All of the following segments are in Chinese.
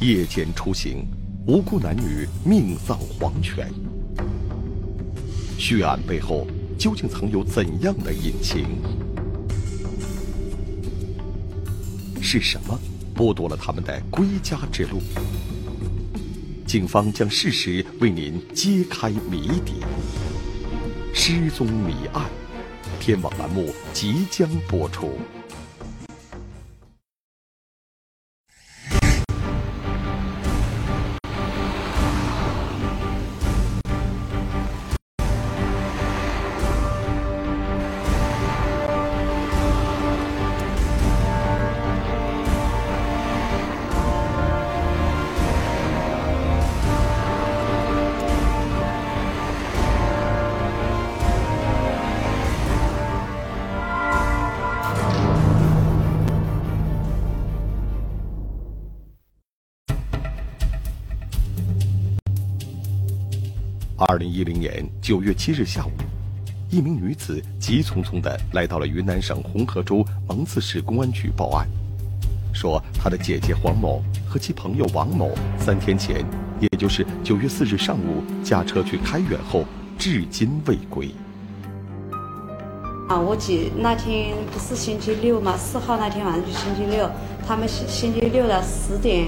夜间出行，无辜男女命丧黄泉。血案背后究竟藏有怎样的隐情？是什么剥夺了他们的归家之路？警方将事实为您揭开谜底。失踪谜案，天网栏目即将播出。二零一零年九月七日下午，一名女子急匆匆地来到了云南省红河州蒙自市公安局报案，说她的姐姐黄某和其朋友王某三天前，也就是九月四日上午驾车去开远后，至今未归。啊，我姐那天不是星期六吗？四号那天晚上就星期六，他们星星期六的十点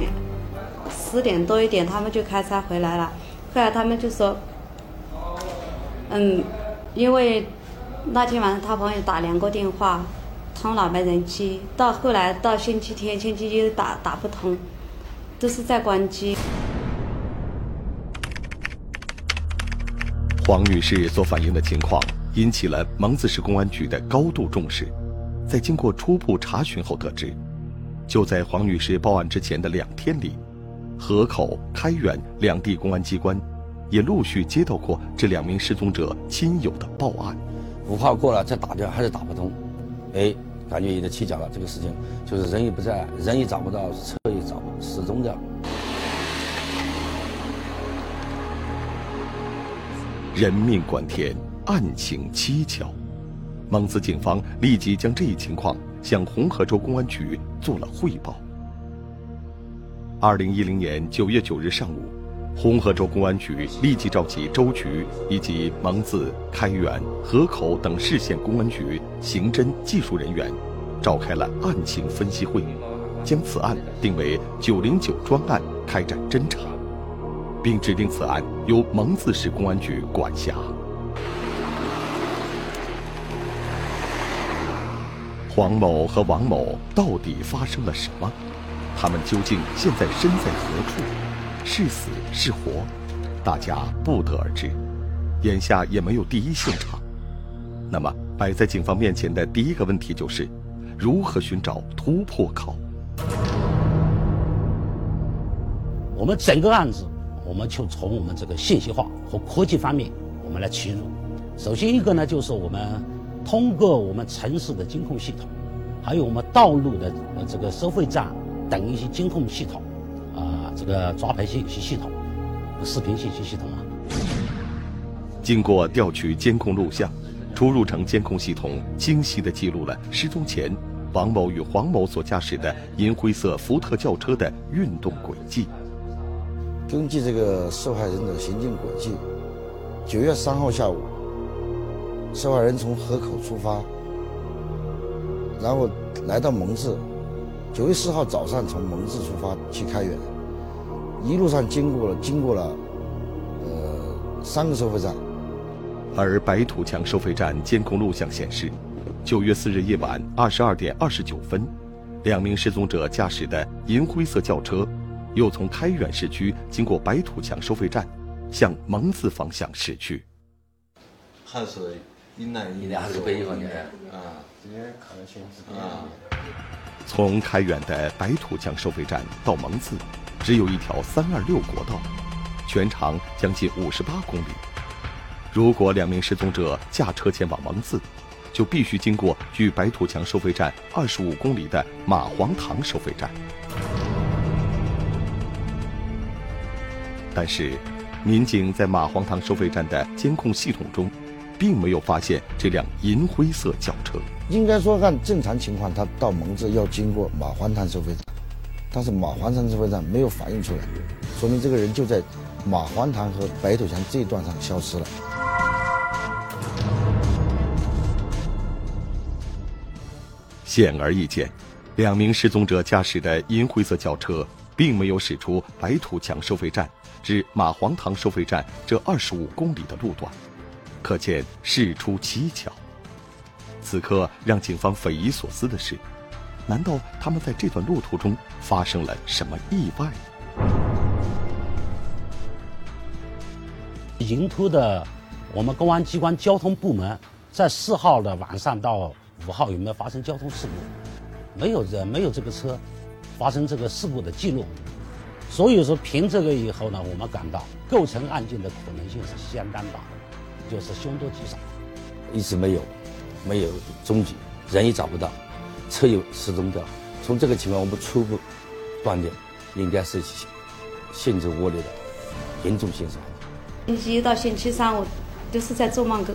十点多一点，他们就开车回来了，后来他们就说。嗯，因为那天晚上他朋友打两个电话，通了没人接。到后来到星期天、星期一打打不通，都是在关机。黄女士所反映的情况引起了蒙自市公安局的高度重视。在经过初步查询后，得知，就在黄女士报案之前的两天里，河口、开远两地公安机关。也陆续接到过这两名失踪者亲友的报案。五号过了再打电话还是打不通，哎，感觉有点蹊跷了。这个事情就是人也不在，人也找不到，车也找不失踪掉。人命关天，案情蹊跷。蒙自警方立即将这一情况向红河州公安局做了汇报。二零一零年九月九日上午。红河州公安局立即召集州局以及蒙自、开原、河口等市县公安局刑侦技术人员，召开了案情分析会，将此案定为“九零九”专案开展侦查，并指定此案由蒙自市公安局管辖。黄某和王某到底发生了什么？他们究竟现在身在何处？是死是活，大家不得而知。眼下也没有第一现场，那么摆在警方面前的第一个问题就是：如何寻找突破口？我们整个案子，我们就从我们这个信息化和科技方面，我们来切入。首先一个呢，就是我们通过我们城市的监控系统，还有我们道路的这个收费站等一些监控系统。这个抓拍信息系统、视频信息系统啊，经过调取监控录像，出入城监控系统清晰地记录了失踪前王某与黄某所驾驶的银灰色福特轿车的运动轨迹。根据这个受害人的行进轨迹，九月三号下午，受害人从河口出发，然后来到蒙自；九月四号早上从蒙自出发去开远。一路上经过了经过了，呃，三个收费站，而白土墙收费站监控录像显示，九月四日夜晚二十二点二十九分，两名失踪者驾驶的银灰色轿车，又从开远市区经过白土墙收费站，向蒙自方向驶去。还是云南云南还是北方的啊？今天看了新闻啊。从开远的白土墙收费站到蒙自。只有一条三二六国道，全长将近五十八公里。如果两名失踪者驾车前往蒙自，就必须经过距白土墙收费站二十五公里的马黄塘收费站。但是，民警在马黄塘收费站的监控系统中，并没有发现这辆银灰色轿车。应该说，按正常情况，他到蒙自要经过马黄塘收费站。但是马黄塘收费站没有反映出来，说明这个人就在马黄塘和白土墙这一段上消失了。显而易见，两名失踪者驾驶的银灰色轿车并没有驶出白土墙收费站至马黄塘收费站这二十五公里的路段，可见事出蹊跷。此刻让警方匪夷所思的是，难道他们在这段路途中发生了什么意外？银突的，我们公安机关交通部门在四号的晚上到五号有没有发生交通事故？没有人，没有这个车发生这个事故的记录。所以说，凭这个以后呢，我们感到构成案件的可能性是相当大的，就是凶多吉少。一直没有，没有踪迹，人也找不到，车又失踪掉。从这个情况，我们初步断定，应该是性质恶劣的严重刑事案件。星期一到星期三，我都是在做梦，跟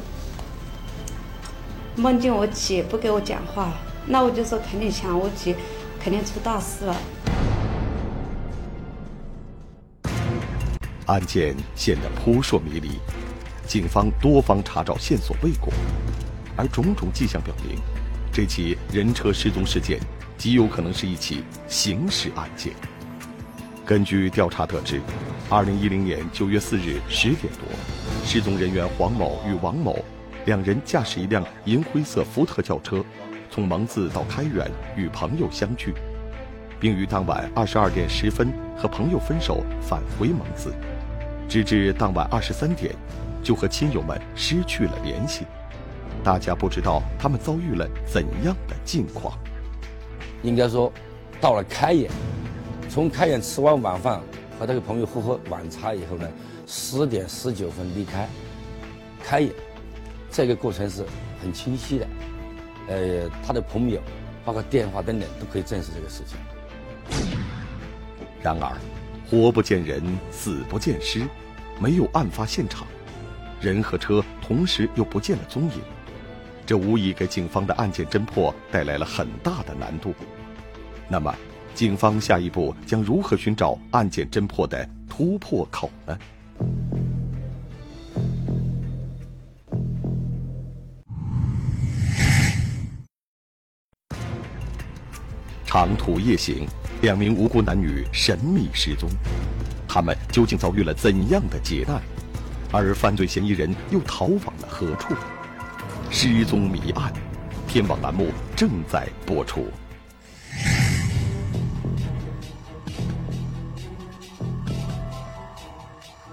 梦见我姐不给我讲话，那我就说肯定抢我姐，肯定出大事了。案件显得扑朔迷离，警方多方查找线索未果，而种种迹象表明，这起人车失踪事件极有可能是一起刑事案件。根据调查得知，二零一零年九月四日十点多，失踪人员黄某与王某两人驾驶一辆银灰色福特轿车，从蒙自到开原与朋友相聚，并于当晚二十二点十分和朋友分手返回蒙自。直至当晚二十三点，就和亲友们失去了联系。大家不知道他们遭遇了怎样的境况。应该说，到了开业，从开演吃完晚饭和这个朋友喝喝晚茶以后呢，十点十九分离开开业，这个过程是很清晰的。呃，他的朋友，包括电话等等，都可以证实这个事情。然而。活不见人，死不见尸，没有案发现场，人和车同时又不见了踪影，这无疑给警方的案件侦破带来了很大的难度。那么，警方下一步将如何寻找案件侦破的突破口呢？长途夜行。两名无辜男女神秘失踪，他们究竟遭遇了怎样的劫难？而犯罪嫌疑人又逃往了何处？失踪谜案，天网栏目正在播出。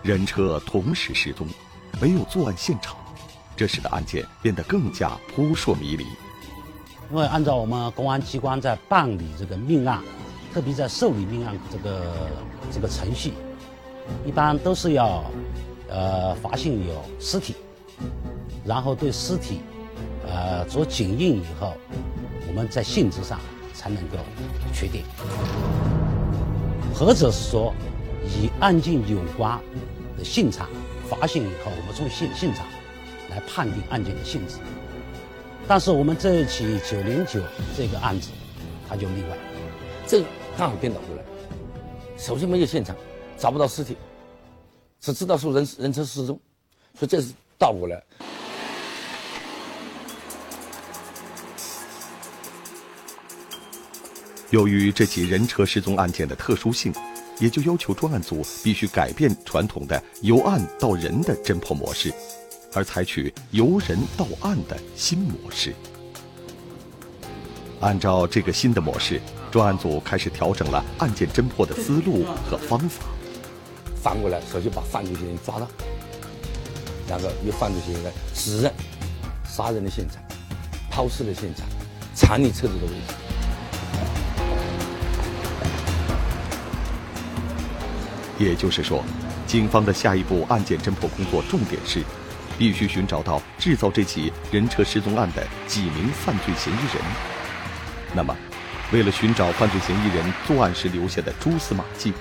人车同时失踪，没有作案现场，这使得案件变得更加扑朔迷离。因为按照我们公安机关在办理这个命案。特别在受理命案这个这个程序，一般都是要，呃，发现有尸体，然后对尸体，呃，做检验以后，我们在性质上才能够确定，或者是说，与案件有关的现场发现以后，我们从现现场来判定案件的性质。但是我们这起九零九这个案子，它就例外，这。刚好颠倒过来，首先没有现场，找不到尸体，只知道说人人车失踪，所以这是倒过来。由于这起人车失踪案件的特殊性，也就要求专案组必须改变传统的由案到人的侦破模式，而采取由人到案的新模式。按照这个新的模式。专案组开始调整了案件侦破的思路和方法。反过来，首先把犯罪嫌疑人抓到，然后由犯罪嫌疑人指认杀人的现场、抛尸的现场、藏匿车子的位置。也就是说，警方的下一步案件侦破工作重点是，必须寻找到制造这起人车失踪案的几名犯罪嫌疑人。那么。为了寻找犯罪嫌疑人作案时留下的蛛丝马迹，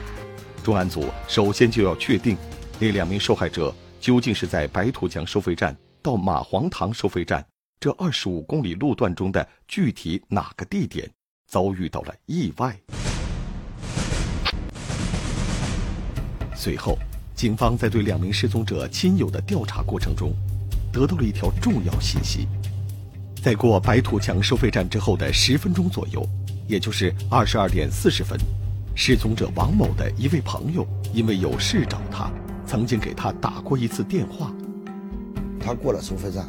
专案组首先就要确定那两名受害者究竟是在白土墙收费站到马黄塘收费站这二十五公里路段中的具体哪个地点遭遇到了意外。随后，警方在对两名失踪者亲友的调查过程中，得到了一条重要信息：在过白土墙收费站之后的十分钟左右，也就是二十二点四十分，失踪者王某的一位朋友因为有事找他，曾经给他打过一次电话。他过了收费站，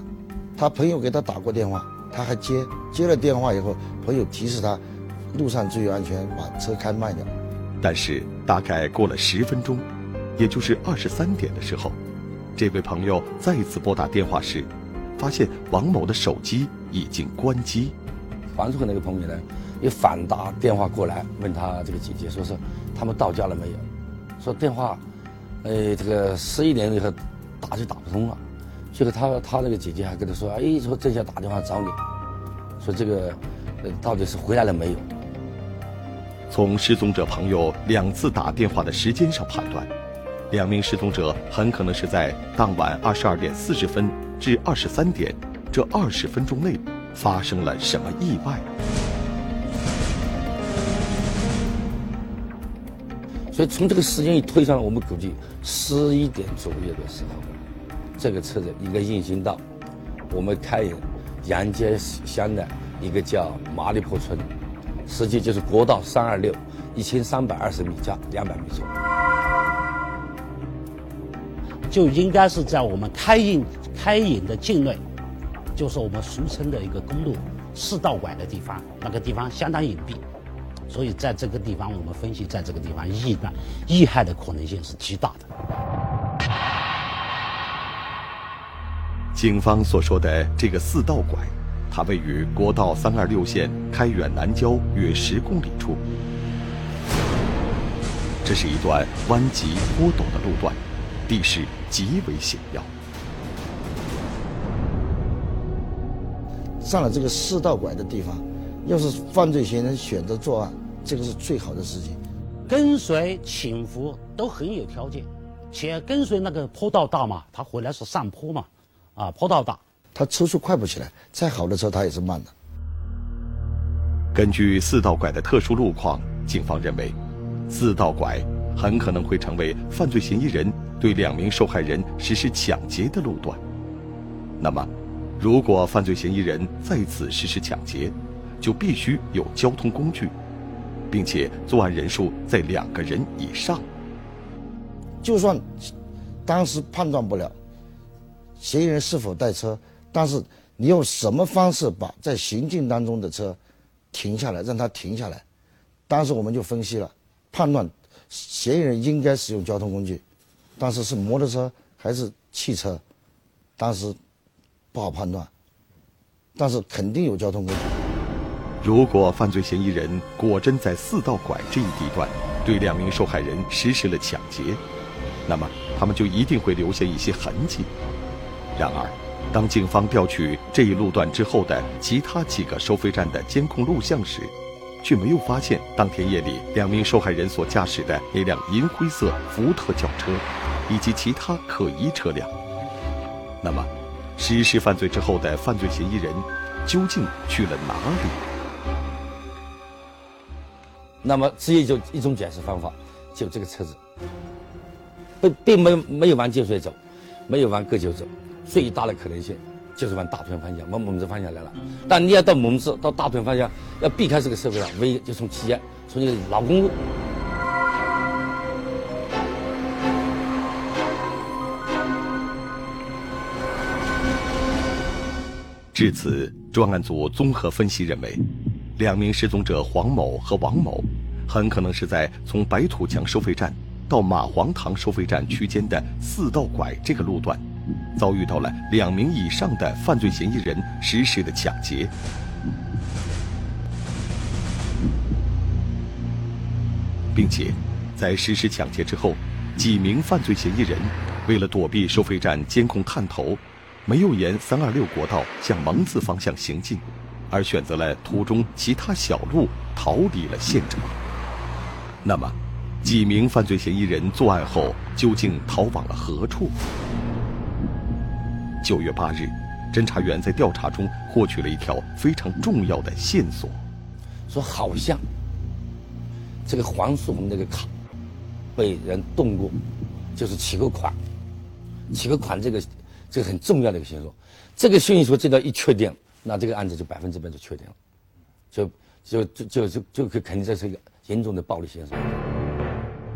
他朋友给他打过电话，他还接接了电话以后，朋友提示他，路上注意安全，把车开慢点。但是大概过了十分钟，也就是二十三点的时候，这位朋友再次拨打电话时，发现王某的手机已经关机。黄出口那个朋友呢，又反打电话过来问他这个姐姐，说是他们到家了没有？说电话，呃，这个十一点以后打就打不通了。结果他他那个姐姐还跟他说，哎，说正想打电话找你，说这个，呃，到底是回来了没有？从失踪者朋友两次打电话的时间上判断，两名失踪者很可能是在当晚二十二点四十分至二十三点这二十分钟内发生了什么意外。所以从这个时间一推算，我们估计十一点左右的时候。这个车子应该运行到我们开远杨街乡的一个叫麻栗坡村，实际就是国道三二六一千三百二十米加两百米处，就应该是在我们开运开远的境内，就是我们俗称的一个公路四道拐的地方，那个地方相当隐蔽，所以在这个地方我们分析，在这个地方意外遇害的可能性是极大的。警方所说的这个四道拐，它位于国道三二六线开远南郊约十公里处。这是一段弯急坡陡的路段，地势极为险要。上了这个四道拐的地方，要是犯罪嫌疑人选择作案，这个是最好的时机。跟随潜伏都很有条件，且跟随那个坡道大嘛，他回来是上坡嘛。啊，坡道大，他车速快不起来，再好的车他也是慢的。根据四道拐的特殊路况，警方认为，四道拐很可能会成为犯罪嫌疑人对两名受害人实施抢劫的路段。那么，如果犯罪嫌疑人在此实施抢劫，就必须有交通工具，并且作案人数在两个人以上。就算当时判断不了。嫌疑人是否带车？但是你用什么方式把在行进当中的车停下来，让他停下来？当时我们就分析了，判断嫌疑人应该使用交通工具，但是是摩托车还是汽车，当时不好判断，但是肯定有交通工具。如果犯罪嫌疑人果真在四道拐这一地段对两名受害人实施了抢劫，那么他们就一定会留下一些痕迹。然而，当警方调取这一路段之后的其他几个收费站的监控录像时，却没有发现当天夜里两名受害人所驾驶的那辆银灰色福特轿车，以及其他可疑车辆。那么，实施犯罪之后的犯罪嫌疑人究竟去了哪里？那么，只有就一种解释方法，就这个车子，并并没有没有往建水走，没有往各九走。最大的可能性就是往大屯方向，往蒙自方向来了。但你要到蒙自、到大屯方向，要避开这个社会上，唯一就从七街，从这个老公路。至此，专案组综合分析认为，两名失踪者黄某和王某，很可能是在从白土墙收费站到马黄塘收费站区间的四道拐这个路段。遭遇到了两名以上的犯罪嫌疑人实施的抢劫，并且在实施抢劫之后，几名犯罪嫌疑人为了躲避收费站监控探头，没有沿三二六国道向蒙自方向行进，而选择了途中其他小路逃离了现场。那么，几名犯罪嫌疑人作案后究竟逃往了何处？九月八日，侦查员在调查中获取了一条非常重要的线索，说好像这个黄树红那个卡被人动过，就是起过款，起过款这个这个很重要的一个线索。这个线索只要一确定，那这个案子就百分之百就确定了，就就就就就就肯定这是一个严重的暴力线索。